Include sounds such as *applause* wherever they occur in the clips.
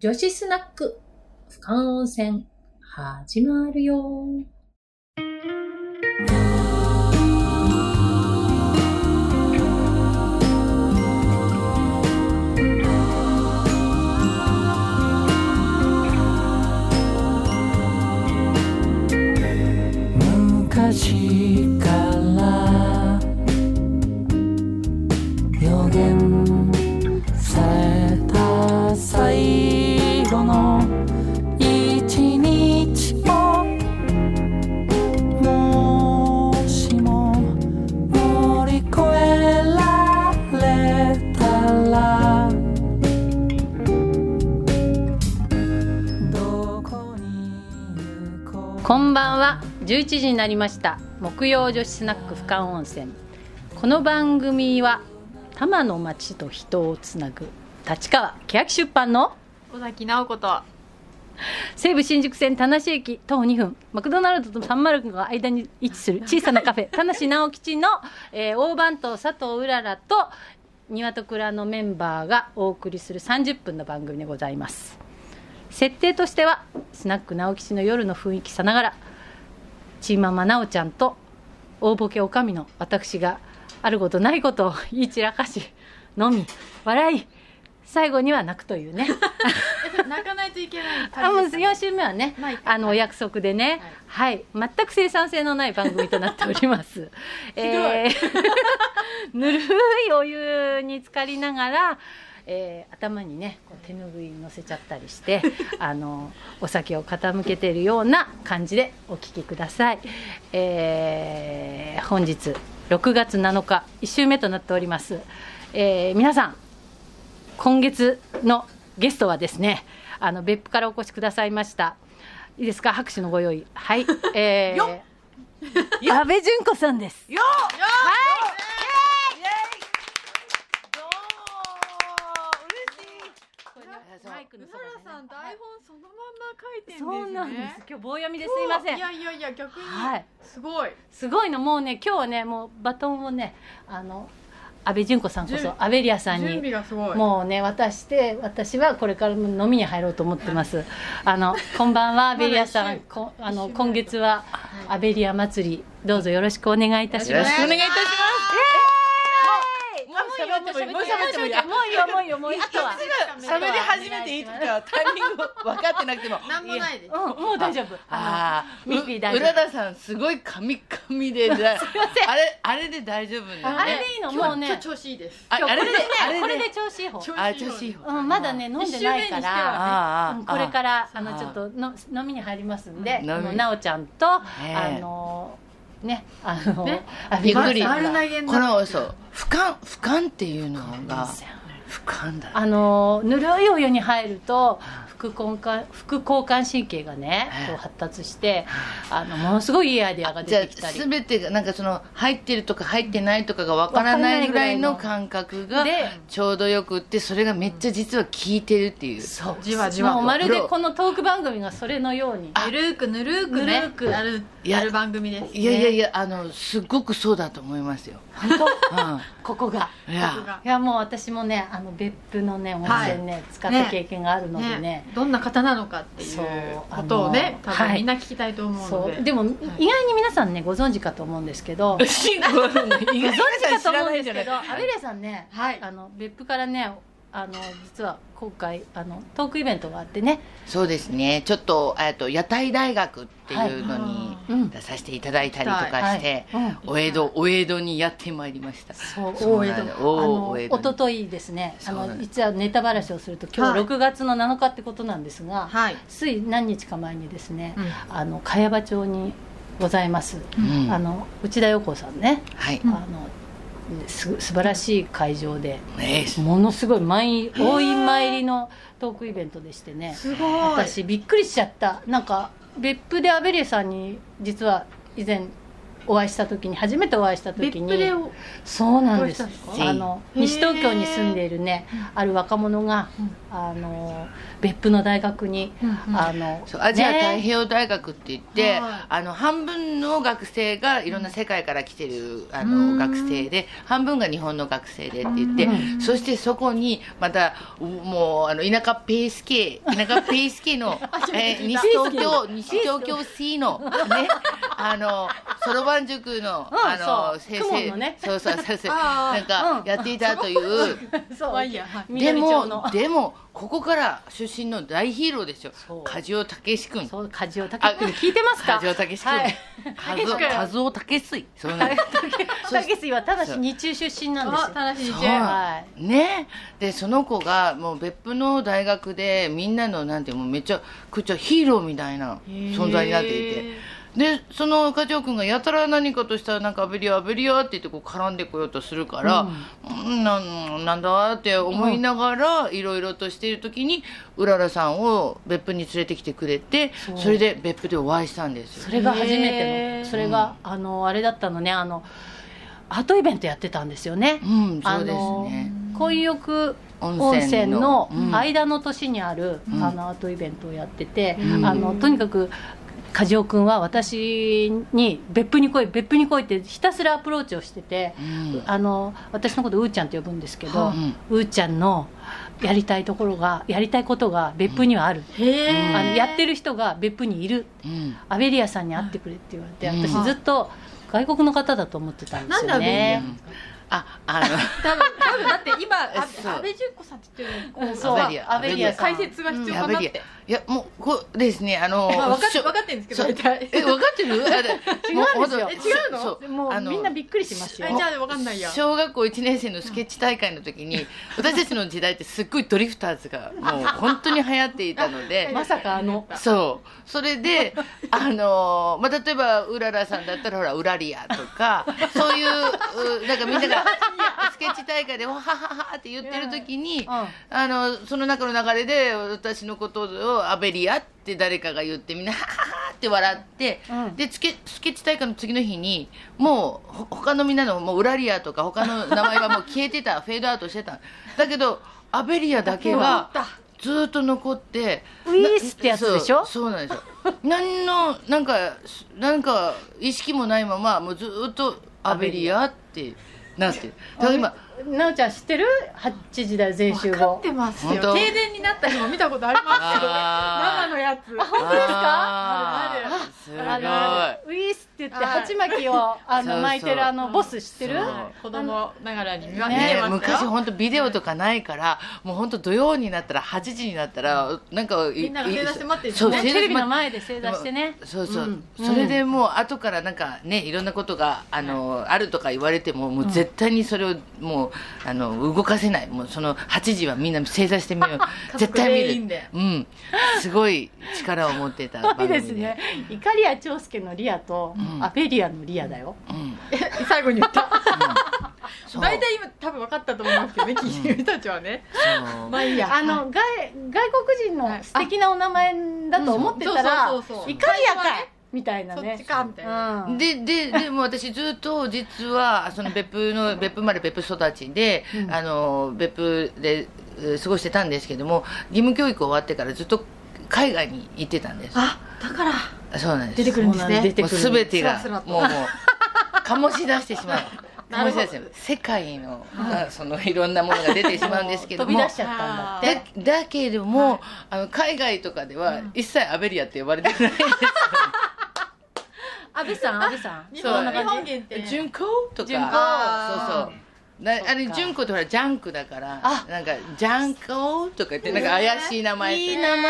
女子スナック、俯瞰温泉、始まるよ。昔ばんは。11時になりました。木曜女子スナック俯瞰温泉。この番組は、多摩の町と人をつなぐ、立川欅出版の小崎直子と西武新宿線田無駅徒歩2分マクドナルドとサンマルクの間に位置する小さなカフェ *laughs* 田無直吉の、えー大番頭佐藤うららと庭と蔵のメンバーがお送りする30分の番組でございます設定としてはスナック直吉の夜の雰囲気さながらチーママなおちゃんと大ボケおかみの私があることないことを言い散らかし飲み笑い最後には泣くというね。泣かないといけないあもう感じです4週目はねあのお約束でね。はい、全く生産性のない番組となっております。*laughs* えー *laughs* ぬるいお湯に浸かりながらえー頭にねこう手ぬぐい乗せちゃったりして *laughs* あのお酒を傾けているような感じでお聞きください、えー本日6月7日1週目となっております、えー皆さん今月のゲストはですねあの別府からお越しくださいました。いいですか？拍手のご用意。はい。えよー、安倍純子さんです。よマイクのうそばでねららさん台本そのまんま書いてるんです。そうんです。今日棒読みです。いません。いやいやいや逆に。はい。すごい。すごいの。もうね今日はねもうバトンをねあの安倍純子さんこ準そ安倍リアさん準にもうね渡して私はこれから飲みに入ろうと思ってます。*laughs* あのこんばんはアベリアさん。こあの今月はアベリア祭り。どうぞよろしくお願いいたします。よろしくお願いいたします。もう喋ってもいい。もうもう喋ってもいいもういい。よもうい人は。喋り始めていい時はタイミング分かってなくても *laughs* なんもないです。うんもう大丈夫。ああのミッフィー大う丈夫。ららさんすごいカミカミで *laughs* だあれあれで大丈夫ね。あれでいいの？もうね。調子いいです。ああれで今日これで調子いい方。調あ調子いい方。うんまだね飲んでないから。これからああのちょっとの飲みに入りますんで、なおちゃんと、え。あのねあの、ね。あびっくり。こなの。そう俯瞰俯瞰っていうのが俯瞰だあのぬるいお湯に入ると副交感副交感神経がねええ。こう発達してあのものすごいいいアイデアがじゃあ出てきたり。全てがなんかその入ってるとか入ってないとかがわからないぐらいの感覚がでちょうどよくってそれがめっちゃ実は効いてるっていう。そう。じわじわ。ともうまるでこのトーク番組がそれのように。ぬるーくぬるーくね。ぬるーくやる番組ですいやいやいやあのすごくそうだと思いますよ、本当？うここが。ん、いや。いやもう私もねあの別府のね温泉ね、使った経験があるのでね。ね。どんな方なのかっていうことをね多分はいみんな聞きたいと思うので。そう。でも、意外に皆さんねご存知かと思うんですけど。*laughs* ご存知かと思うんですけど、アベレさんね、はい。あの別府からね、あの実は今回あのトークイベントがあってね、そうですね。ちょっとえっと屋台大学っていうのに出させていただいたりとかして、はい。うん。お江戸お江戸にやってまいりました。そうそうなんだあお江戸に。一昨日ですね、あの実はネタばらしをすると今日はい。6月の7日ってことなんですが、はい。つい何日か前にですね、うん。あの茅場町にございます、うん。あの内田洋子さんね、はい、あのす素晴らしい会場で。ものすごい満員大員参りのトークイベントでしてね。すごい。私びっくりしちゃった。なんか別府でアベリエさんに実は以前お会いした時に初めてお会いした時におそうなんです。あの西東京に住んでいるねある若者が、うん。あの別府の大学に、うんあのアジアね太平洋大学って言って、はい。あの半分の学生がいろんな世界から来てるあうん。の学生で半分が日本の学生でって言って、うんそしてそこにまたもうあの田舎ペース系田舎ペース系の、*laughs* えー西東京西東京 C のね *laughs* あのそろばん塾のうんあの先生。ね。そうそうそうそう。*laughs* あー。なんかやっていたという。*laughs* でもでもここから出身の大ヒーローですよ。そう。梶尾武史君。そう梶尾武君。聞いてますか？梶尾武史君。はい。和夫和夫武水そうなんです武水はただし日中出身なんですあよ。そう。楽しい中はい。ね。でその子がもう別府の大学でみんなのなんてもうめっちゃくちゃヒーローみたいな存在になっていてでその梶尾君がやたら何かとしたらなんかアベリアアベリアって言ってこう絡んでこようとするから、うん、なんなんだって思いながらいろいろとしている時にうららさんを別府に連れてきてくれてそれで別府でお会いしたんですよ。それが初めてのそれが、あのあれだったのね。あのアートイベントやってたんですよね、うんそうですあのね混浴温温泉のうん。間の年にある、うん。あのアートイベントをやってて、うん。あのとにかく梶尾君は私に別府に来い別府に来いってひたすらアプローチをしてて、うん。あの私のことうーちゃんって呼ぶんですけど、はうーちゃんのやりたいところがやりたいことが別府にはある、へえあのやってる人が別府にいる。うん。アベリアさんに会ってくれって言われて、うん。私ずっと外国の方だと思ってたんですよねああの。多分多分だって今安倍純子さんって言ってるそう。アベリア。解説が必要かなって。いやもうこうですねあのまあ分かっしょ分かってるんですけどえ分かってる？違うんですよ。え違うの？そう。もうみんなびっくりしますよ。えじゃあ分かんないや。小学校1年生のスケッチ大会の時に *laughs* 私たちの時代ってすっごいドリフターズが *laughs* もう本当に流行っていたので。*laughs* まさかあの。そう。それであの、まあ、例えばうららさんだったらほらうらりやとかそういううなんかみんながスケッチ大会でわはははって言ってる時に、うん。あのその中の流れで私のことをアベリアって誰かが言ってみんなはははって笑って、うん。でスケスケッチ大会の次の日にもうほ他のみんなのもうウラリアとか他の名前はもう消えてたフェードアウトしてた。だけどアベリアだけはずーっと残ってウィースってやつでしょ？そうなんですよ。何のなんかなんか意識もないままもうずーっとアベリアってなんてるだから今なおちゃん知ってる？8時台全集合。てます本当よ。停電になった日も見たことありますけどあー。生のやつ。本当ですか？あるウィースって言ってはい。鉢巻きをあの巻いてるあのボス知ってる？子供ながらに見ま昔本当ビデオとかないからもう本当土曜になったら8時になったらなんかいみんなが正座して待ってるテレビの正前で正座してね。そうそう、う。ん。それでもう後からなんかねいろんなことがあの、あるとか言われてももう絶対にそれをもうあの動かせない。もうその8時はみんな正座してみよう。*laughs* *laughs* 絶対見全員で。るうん。すごい力を持ってた番組い *laughs* ですね。イカリア長介のリアとうん。アベリアのリアだよ。うん。最後に言った。大体今多分分かったと思いますけどね聞いてる人たちはね。まあいいや。あの外外国人の素敵なお名前だと思ってたらうん。そうそうそうそうイカリアか最初はねみたいなね。そっちかみたいな。うん。でででも私ずっと実はその別府の別府まで別府育ちで、うん。あの別府でえー過ごしてたんですけども義務教育終わってからずっと海外に行ってたんです。あだからそうなんです。出てくるんですね。出てくるもう全てがスラスラと。もうもう醸し出してしまう。*laughs* なるほど。醸し出してしまう世界の、あそのいろんなものが出てしまうんですけども。飛び出しちゃったんだって。だだけども、あの海外とかでは一切アベリアって呼ばれてないんですよ安倍さん？安倍さん？日そう。本日本限定純子とか。純子。そうそう。なあれ純子ってほらジャンクだから。あ。なんかジャンコとか言ってなんか怪しい名前いい名前。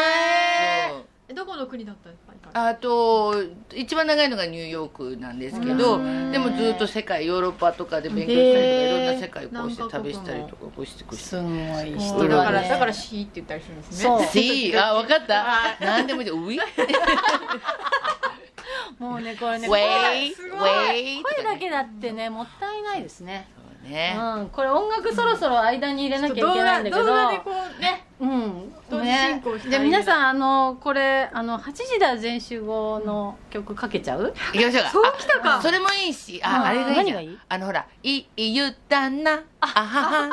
そう。えどこの国だった？んですかあと一番長いのがニューヨークなんですけどうん。でもずっと世界ヨーロッパとかで勉強したりとかいろんな世界をこうして旅したりとかこうしてこうしてすごいこ人うだからねだからシーって言ったりするんですね。そう。C あ分かった。は何でもいいウィ *laughs* もうねこれねウェイウすごい。ェイ声だけだってねもったいないですね。ね。うんこれ音楽そろそろ間に入れなきゃいけないんだけど。動画でこうね。うん同時ね。進皆さんあのこれあの8時だ全集合の曲かけちゃう？行きましょうか。そうきたか。あそれもいいし。あ、うん。あれがいいじゃん。何がいい？あのほら「いい言ったな。あはは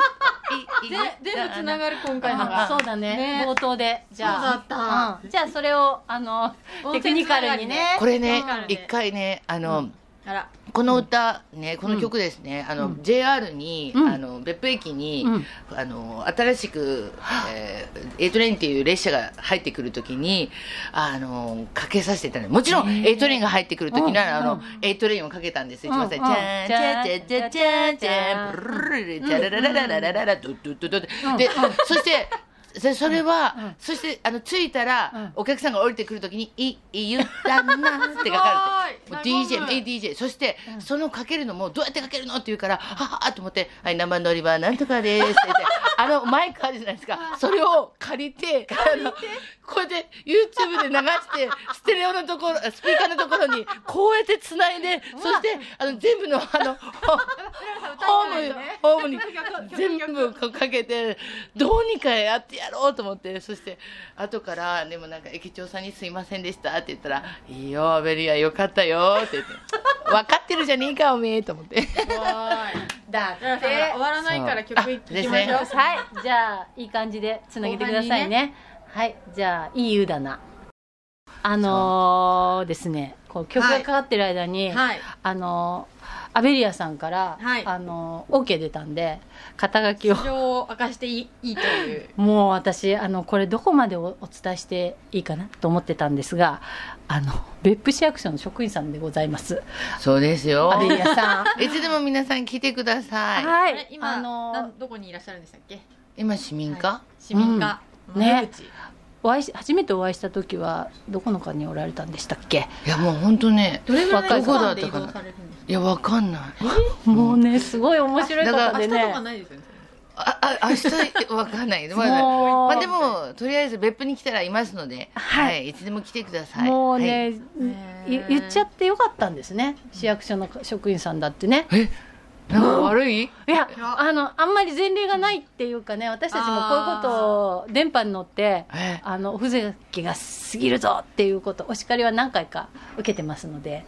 全部つながる今回のがそうだねね冒頭でじゃあそうだったうんじゃあそれをあのテクニカルにねこれね一回ねあの、あらこの歌ねこの曲ですね、あの、うん JR に、うん。あの別府駅に、うん。あの新しく、えー、A トレインっていう列車が入ってくるときにあのかけさせていただいてもちろん A トレインが入ってくるときには、あのうんうん。A トレインをかけたんですよ。一番最うん初じゃんじゃんじゃんじゃんじゃんじゃんブルルルルじゃららららららららドゥドゥドゥドゥでそしてそそれは、うんそしてあの着いたら、うんお客さんが降りてくるときに「いい言ったな」って書かれてすごいもう DJ 和むえ DJ そして、そのかけるのもどうやってかけるのって言うからははと思って「はい生乗り場なんとかです」って言って *laughs* あのマイクあるじゃないですか。それを借りてあのこうやって YouTube で流して *laughs* ステレオのところスピーカーのところにこうやってつないでそしてあの全部のあのホームホームに全部こうかけてどうにかやってやろうと思ってそして後からでもなんか駅長さんに「すいませんでした」って言ったら「いいよアベリアよかったよ」って言って「分かってるじゃねえかおめえ」と思って。だっだから終わらないから曲いきましょう。ですはい。じゃあいい感じでつなげてくださいね。はい。じゃあいい湯だな。あのーですね。こう曲がかかってる間に、はい。あのーアベリアさんから、はい。あのー OK 出たんで肩書きを。を明かしていいいいという。もう私あのこれどこまでおお伝えしていいかなと思ってたんですがあの別府市役所の職員さんでございます。そうですよ。アベリアさん。*laughs* いつでも皆さん来てください。はい。今、あのどこにいらっしゃるんでしたっけ？今市民課、市民課、うん。ね。お会いし初めてお会いした時はどこの課におられたんでしたっけ？いやもう本当ねどれぐらいの若い期間で移動されるんですか？いやわかんない。*laughs* もうねすごい面白い方で明日とかねないですよね。ああ明日わかんない。*laughs* まあもう。まあでもとりあえず別府に来たらいますので、はい。い、いつでも来てください。もうはい。ね、へーい言っちゃってよかったんですね。市役所の職員さんだってね。え、悪い？いやいやあのあんまり前例がないっていうかね私たちもこういうことを電波に乗ってえ。あのおふざけが過ぎるぞっていうことお叱りは何回か受けてますので。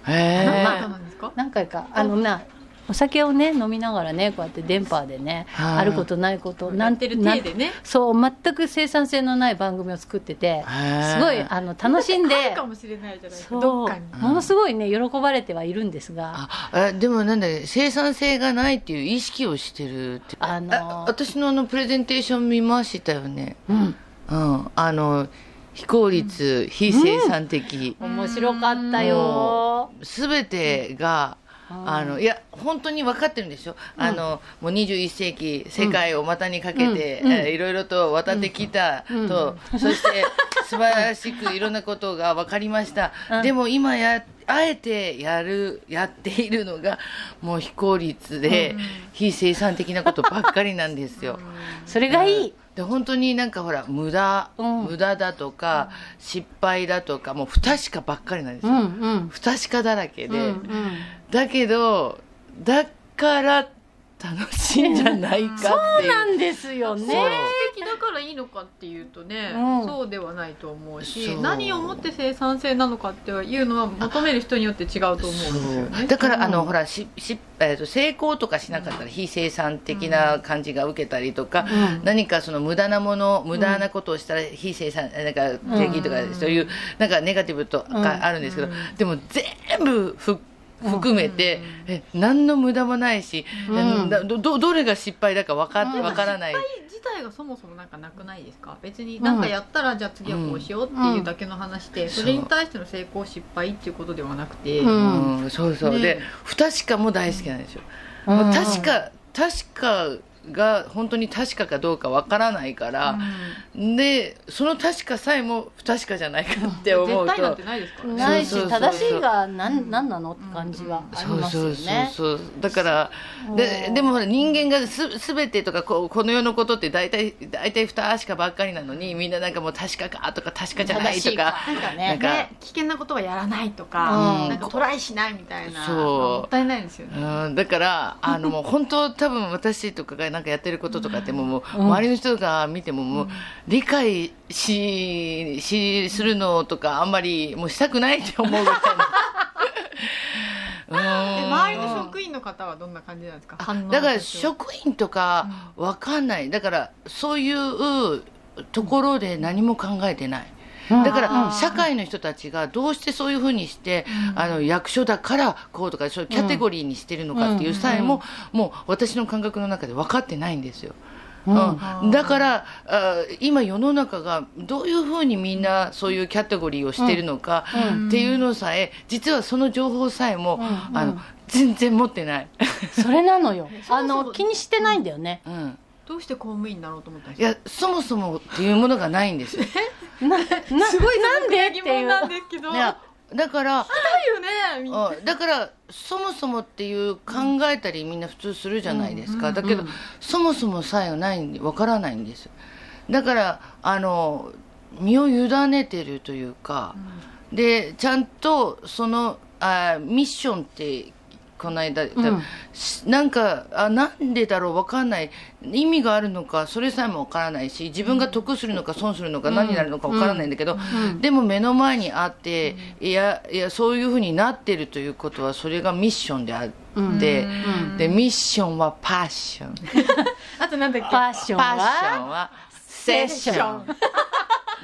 何回かあのなお酒をね飲みながらねこうやって電波でねはい。あることないことやってる体でね。そう全く生産性のない番組を作っててー。すごいあの楽しんあでるかもしれないじゃないですか。どっかに。ものすごいね喜ばれてはいるんですが。ああでもなんだ生産性がないっていう意識をしてるって。あの私のあのプレゼンテーション見ましたよね。うん。うん、あの非効率、非生産的。面白かったよすべてが、うんあのいや本当に分かってるんでしょ、あのもう21世紀世界を股にかけて、うん。えーいろいろと渡ってきたうん。と、そして素晴らしくいろんなことが分かりました、うん。でも今やあえてやるやっているのがもう非効率で、非生産的なことばっかりなんですよ。それがいいで本当になんかほら無駄、うん。無駄だとか、失敗だとかもう不確かばっかりなんですよ、うんうん。不確かだらけで、うんうん。だけどだから楽しいんじゃないかっていう。そうなんですよね。効率的だからいいのかっていうとね、うん。そうではないと思うし何をもって生産性なのかっていうのは求める人によって違うと思うんですよね。だから、あのうん。ほらしし、えー、と成功とかしなかったら非生産的な感じが受けたりとか、うん。何かその無駄なもの無駄なことをしたら非生産なんか的とかうんそういうなんかネガティブとうんかあるんですけど、うん。でも全部ふ含めて、え何の無駄もないし、うん。だどどどれが失敗だか分か,、うんわからない。失敗自体がそもそもなんかなくないですか？別になんかやったらじゃあ次はこうしようっていうだけの話で、ん。それに対しての成功失敗っていうことではなくて、う。んうん、そうそう、ね。で不確かも大好きなんですよ、確か確かが本当に確かかどうかわからないから、でその確かさえも不確かじゃないかって思うと絶対なんてないですからね。ないし正しいが何何なのって感じはありますよそうそうそうねそうだからでう。んでもほら人間がすすべてとかこうこの世のことって大体大体不確かばっかりなのにみんななんかもう確かかとか確かじゃないとかなんかなんかね危険なことはやらないとか、うん。なんかトライしないみたいな。そう。もったいないですよね、うん、だからあのもう本当多分私とかがなんかやってることとかってもうもううん周りの人が見てももう理解ししするのとかあんまりもうしたくないって思うみたいな。*laughs* 周りの職員の方はどんな感じなんですか？だから職員とかわかんない。だからそういうところで何も考えてない。うんだから社会の人たちがどうしてそういうふうにして、あの役所だからこうとかそういうキャテゴリーにしてるのかっていうさえも、もう私の感覚の中で分かってないんですよ。うん。だからあ今世の中がどういうふうにみんなそういうキャテゴリーをしてるのかっていうのさえ実はその情報さえも、あの全然持ってない、それなのよ。あの気にしてないんだよね。うん、どうして公務員になろうと思ったんですか？いやそもそもっていうものがないんですよ。なな *laughs* すごいなんで？ってい問なんですけど。いやだからだよねみんな。うんだからそもそもっていう考えたりみんな普通するじゃないですか、だけど、そもそもさえないんでわからないんですだからあの身を委ねてるというか、でちゃんとそのあミッションってこの間、しなんかあなんでだろうわかんない。意味があるのかそれさえもわからないし自分が得するのか損するのか何になるのかわからないんだけど、でも目の前にあって、いやいやそういうふうになってるということはそれがミッションであって、でミッションはパッション。*laughs* あとなんだっけ？パッションパッショはンはセッション。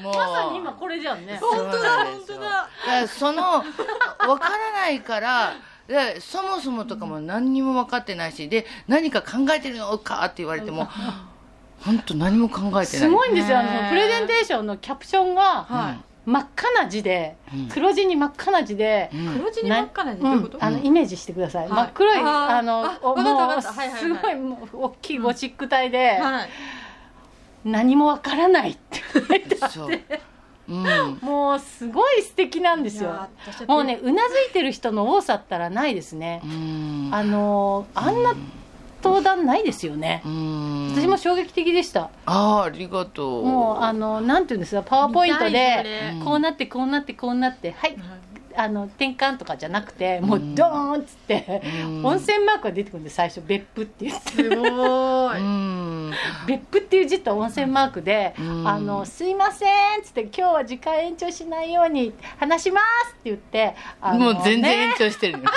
もうまさに今これじゃんね。本当だ本当だ。だからその分からないからでそもそもとかも何にも分かってないしで何か考えてるのかって言われても *laughs* 本当何も考えてない。すごいんですよ。あのプレゼンテーションのキャプションがはい。真っ赤な字でうん。黒字に真っ赤な字でうん。黒字に真っ赤な字あのイメージしてください、はい。真っ黒いあのもうかったはいはいはい。すごいもう大きいゴシック体で、はい。何もわからないって書いてあってうん。もうすごい素敵なんですよ。もうねうなずいてる人の多さったらないですね。うん。あのあんな登壇ないですよね。うん。私も衝撃的でした。ああありがとう。もうあのなんていうんですかパワーポイントでこうなってこうなってこうなってはいあの転換とかじゃなくてもうドーンっつってうん。温泉マークが出てくるんで最初別府って言ってすごい。ん *laughs* 別府っていう字と温泉マークで「うん。あのすいません」っつって「今日は時間延長しないように話します」って言ってもう全然ね延長してるよ。*laughs*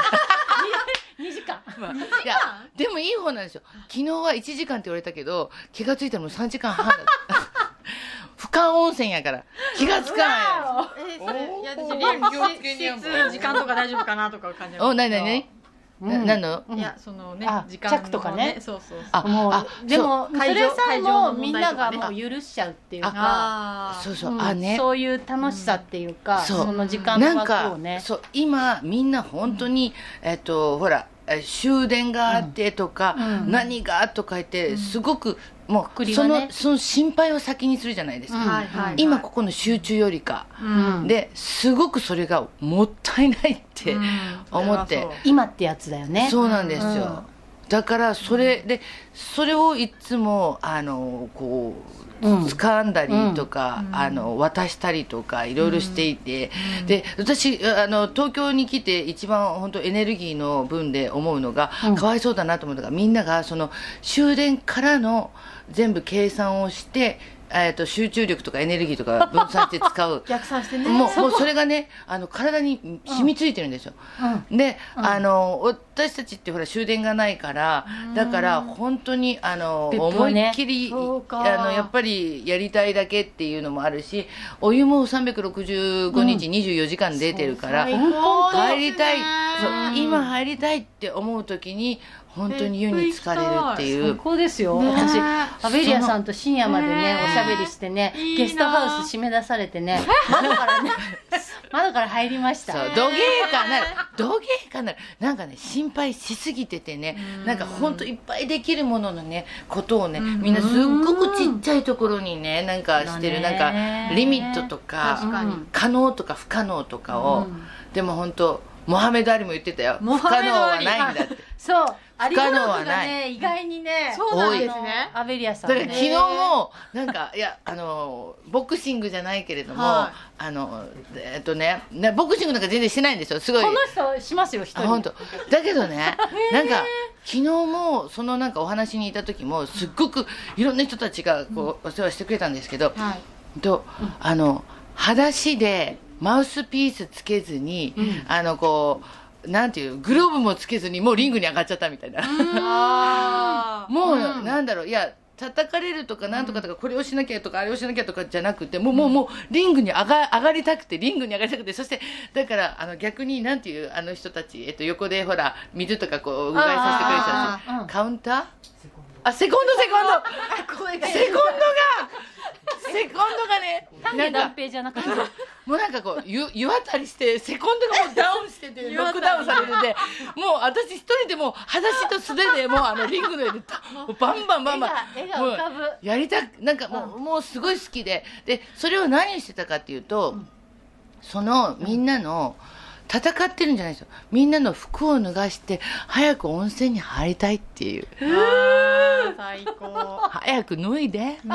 2時間。まあいやでもいい方なんですよ。昨日は1時間って言われたけど気がついたらもう3時間半だった不感温泉やから。気がつかないえーそれいや私リ気をつけに施設時間とか大丈夫かなとか感じおなになになにな何のうんいやそのねあ時間とかね。そうそうそう。あもあうでもそれさえもみんながもう許しちゃうっていうか。そうそう、うん。あね。そういう楽しさっていうか、その時間の枠なんかをね。そう今みんな本当に、えっとほらえ終電があってとか、うん。何が？とか言ってすごくもう、ね。のその心配を先にするじゃないですか、うん。はいはいはい。今ここの集中よりか、うん。ですごくそれがもったいないってうん。思って、う。今ってやつだよね。そうなんですよ、うん。だからそれでそれをいつもあのこううん。掴んだりとか、あの渡したりとかいろいろしていて、で私あの東京に来て一番本当エネルギーの分で思うのが、うん。かわいそうだなと思うのがみんながその終電からの全部計算をして、えー、と集中力とかエネルギーとか *laughs* 分散して使う。*laughs* 逆算してね。もうもうそれがねあの体に染みついてるんですよ、で、あの私たちってほら終電がないからだから本当にあの、別府思いっきりあのやっぱりやりたいだけっていうのもあるしお湯も365日24時間出てるから、最高ですね。入りたい。そう今入りたいって思う時に本当に湯に浸かれるってい最う。高ですよ、ね。私アベリアさんと深夜までねねおしゃべりしてねゲストハウス締め出されてね *laughs* 窓からね窓から入りました。そう土芸家なる。土芸家なる。なんかね心配しすぎててねなんか本当いっぱいできるもののねことをねみんなすっごくちっちゃいところにねなんかしてる。だなんねかリミットとか可能とか不可能とかを、でも本当モハメド・アリも言ってたよ。モ不可能はハメドアリ。ないんだって。そう。不可能はがない。ね意外にねそうなんですね。アベリアさんね。だから昨日もなんかいやあのボクシングじゃないけれども、はあのえっとねねボクシングなんか全然してないんですよ。すごい。この人しますよ一人。あ本当。だけどね *laughs* なんか昨日もそのなんかお話にいた時もすっごくいろんな人たちがこうお世話してくれたんですけど、はい。とあの裸足でマウスピースつけずに、あのこうなんていうグローブもつけずにもうリングに上がっちゃったみたいな、もう、ん。なんだろういや叩かれるとかなんとかとか、これをしなきゃとかあれをしなきゃとかじゃなくてもうもうもうリングに上が上がりたくてリングに上がりたくてそしてだからあの逆になんていうあの人たち、えっと、横でほら水とかこううがいさせてくれたち。あー。うんカウンター？あセコンドセコンド！セコンドがセコンドがね丹下断平じゃなくてもうなんかこう湯湯あたりしてセコンドがもうダウンしてて *laughs* ノックダウンされててもう私一人でもう裸足と素手でもうあのリングの上でバンバンバンバンもうやりたくなんかもう,、もうすごい好きで。でそれを何をしてたかっていうと、そのみんなの戦ってるんじゃないですよ。みんなの服を脱がして早く温泉に入りたいっていう。*laughs* 最高。早く脱いで *laughs*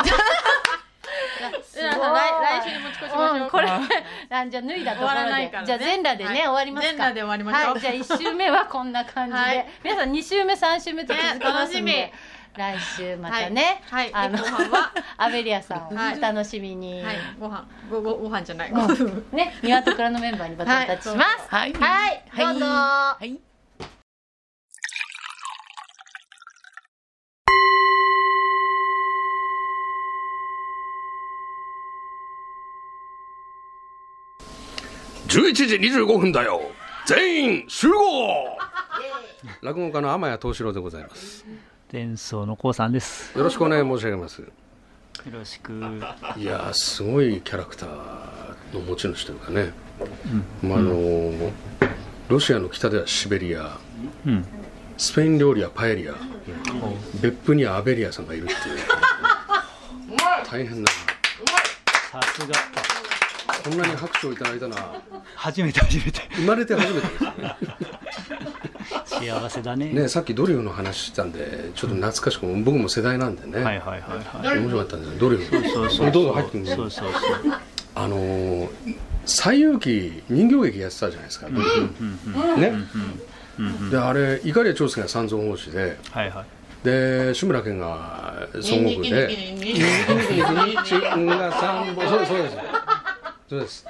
じゃあ来来週に持ち越しましょう、うん、これあじゃあ脱いだところないからね。でじゃあ全裸でね、はい終わりますか。全裸で終わりましょうはい、じゃあ1週目はこんな感じで、はい。皆さん2週目3週目と続きますんで、ね来週またね、はいはい。あので後半は *laughs* アベリアさんを楽しみに、はい。ご飯。ごごご飯じゃない、うん。ね庭と蔵のメンバーにバトンタッチします。はい。はい、どうぞ、はい11時25分だよ。全員集合。*laughs* 落語家の天谷藤四郎でございます。前奏のこうさんです。よろしくお願い申し上げます。よろしく。いやーすごいキャラクターの持ち主というかね、まああのロシアの北ではシベリア。うん。スペイン料理はパエリア。別府にはアベリアさんがいるっていう。大変な。さすが。こんなに拍手をいただいたのは初めて初めて。生まれて初めてですね幸せだね。ねさっきドリフの話したんでちょっと懐かしく僕も世代なんでね、はいはいはいはい。面白かったんですよドリフそうそうどうぞ入ってくんそうそうそう。あのー西遊記人形劇やってたじゃないですか、ドリフね、であれ碇谷長介が三蔵法師ではいはい。で志村けんが孫悟空でニンニニンニクニチンが三本そうですそうですそうです。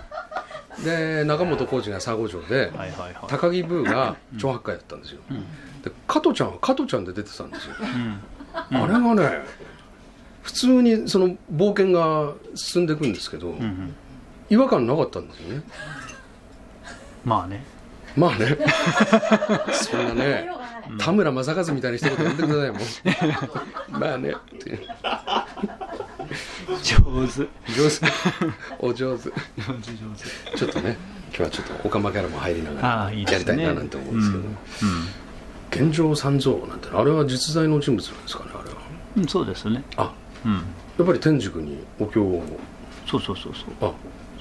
で中本浩二が佐護城で、はいはいはい。高木ブーが長八海だったんですよ、で加トちゃんは加トちゃんで出てたんですよ、あれがね普通にその冒険が進んでいくんですけど、うんうん。違和感なかったんですよね。まあね。まあね。*laughs* そんなね田村正和みたいに一言やってくださいもう。*laughs* まあねっていう上手。上手お上手上手上手。ちょっとね今日はちょっとオカマキャラも入りながら。やりたいななんて思うんですけど、うん。現状三蔵なんてあれは実在の人物なんですかねあれはうん。うん、そうですね。あうん。やっぱり天竺にお経をそうそうそうそう。あ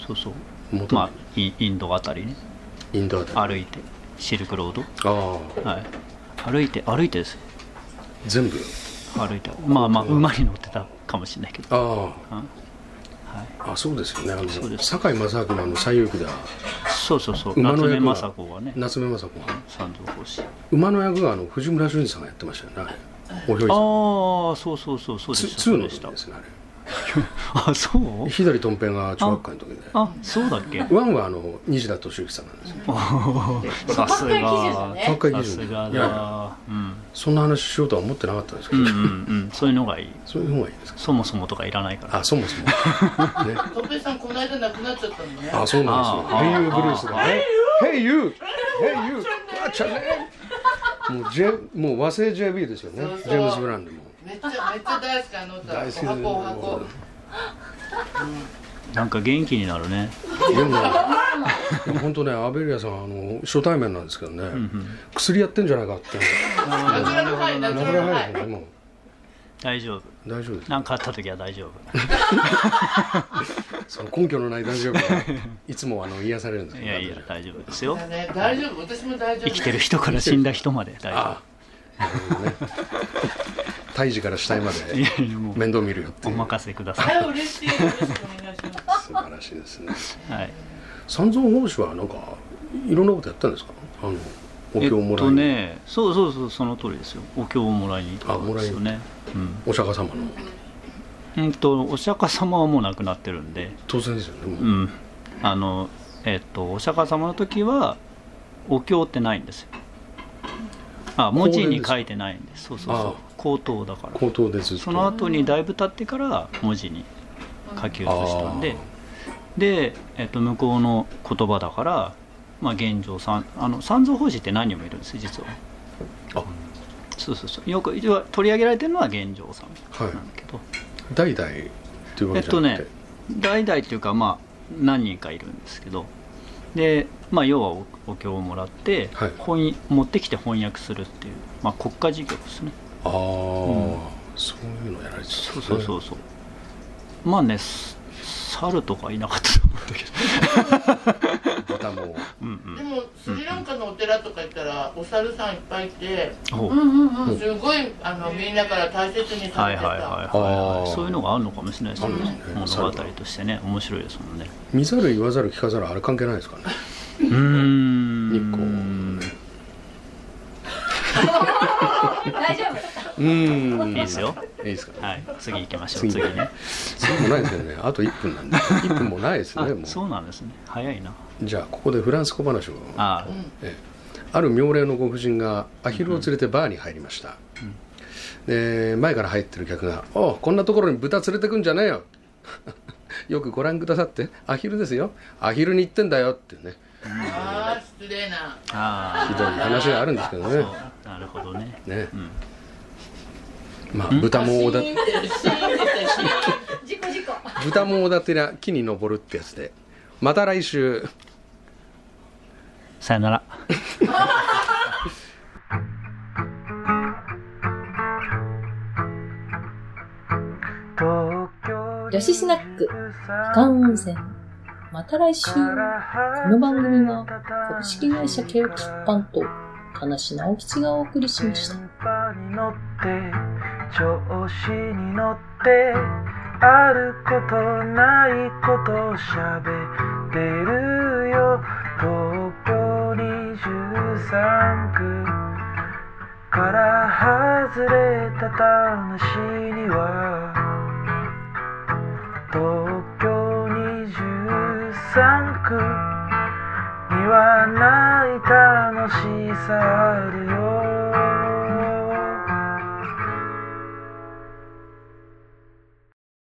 そうそう。元まあ、イインドあたりね。インドあたり歩いて。シルクロード。ああはい。歩いて、歩いてですよ。全部歩いて。まあまあ、馬に乗ってたかもしれないけど。あはい。ああそうですよねあのそうです堺正明のあの西遊記ではそうそうそう。馬の役が夏目雅子がね。夏目雅子が三蔵法師。馬の役があの藤村俊二さんがやってましたよねおひょいさんああ、そうそうそう、そうでツした。そうでした時ですねあれ *laughs* あ、そう？左とん平が小学会の時であ、そうだっけ？ワンはあの西田敏行さんなんですよ。さすが。細かい基準さすがいや。うん。そんな話しようとは思ってなかったんですけど、うんうんうん。そういうのがいい。そういう方がいいですか？そもそもとかいらないから。あそもそも。ね。トッペさんこの間亡くなっちゃったのね。あそうなんですよ。あ「Hey You ブルース」が。ね「Hey You! Hey You! あちゃね。もう、J、もう和製 JB ですよね。ジェームズ・ブランドもめっちゃめっちゃ大好きあの歌。大好きですお箱お箱なんか元気になるね。でも本当ねアベリアさんあの初対面なんですけどね、薬やってんじゃないかって。ナチュラルハイナチュなくラルハイらないですねも大丈夫。大丈夫です。何かあった時は大丈夫。*laughs* その根拠のない大丈夫がいつもあの癒されるんですいやいや大丈夫ですよ。大丈夫。私も大丈夫生きてる人から死んだ人まで大丈ああなるほどね胎児から死体まで面倒見るよってお任せくださはいい嬉しいす素晴らしいですね。はい。三蔵法師はなんかいろんなことやったんですか？あのおえっ経をもらいに、とねそうそうそうその通りですよ。お経をもらいに行ったんですよね。うん。お釈迦様の。うんとお釈迦様はもう亡くなってるんで。当然ですよね、もう。うん。あのえっとお釈迦様の時はお経ってないんですよ。あ文字に書いてないんです。そうそうそう。あ口頭だから。口頭でずっとその後にだいぶ経ってから文字に書き写したんで。で、えっと、向こうの言葉だから、まあ、現状さんあの三蔵法師って何人もいるんですよ実は。あ。そうそうそう。よく取り上げられてるのは現状さんはいなんだけど、代々っていうわえっとけじゃなくて、ね代々っていうかまあ何人かいるんですけど。で、まあ、要はおお経をもらって、はい。持ってきて翻訳するっていう、まあ、国家事業ですねああ、そういうのやられてたね。うそうそうそう。まあねす猿とかいなかったと思うんだけど。豚も。うんうん。でもスリランカのお寺とか行ったらお猿さんいっぱいいてすごいあのみんなから大切にさはいれてた、はいはいはい、あー。はい、そういうのがあるのかもしれないですね。あるんですね。物語としてね。面白いですもんね。見ざる言わざる聞かざるあれ関係ないですかね。うーん。日光。*laughs* 大丈夫うーん。いいですよ。いいですか？はい。次行きましょう。次。次ね。そうもないですよね。あと1分なんで。1分もないですあねもう。そうなんですね。早いな。じゃあここでフランス小話を。あええ。ある妙齢のご婦人がアヒルを連れてバーに入りました、で前から入ってる客が「おうこんなところに豚連れてくんじゃねえよ」*laughs* よくご覧くださってアヒルですよ。アヒルに行ってんだよってね。ああ失礼な。あひどい話があるんですけどね。あそう。なるほどね。ね、んまあ豚もおだ豚もおだてりゃ木に登るってやつでまた来週さよなら女子スナック、みかん温泉。また来週。この番組は、株式会社ケオキッパンと、田無直吉がお送りしました。調子に乗ってあることないこと喋ってるよ。東京23区から外れた話には。東京23区にはない楽しさあるよ。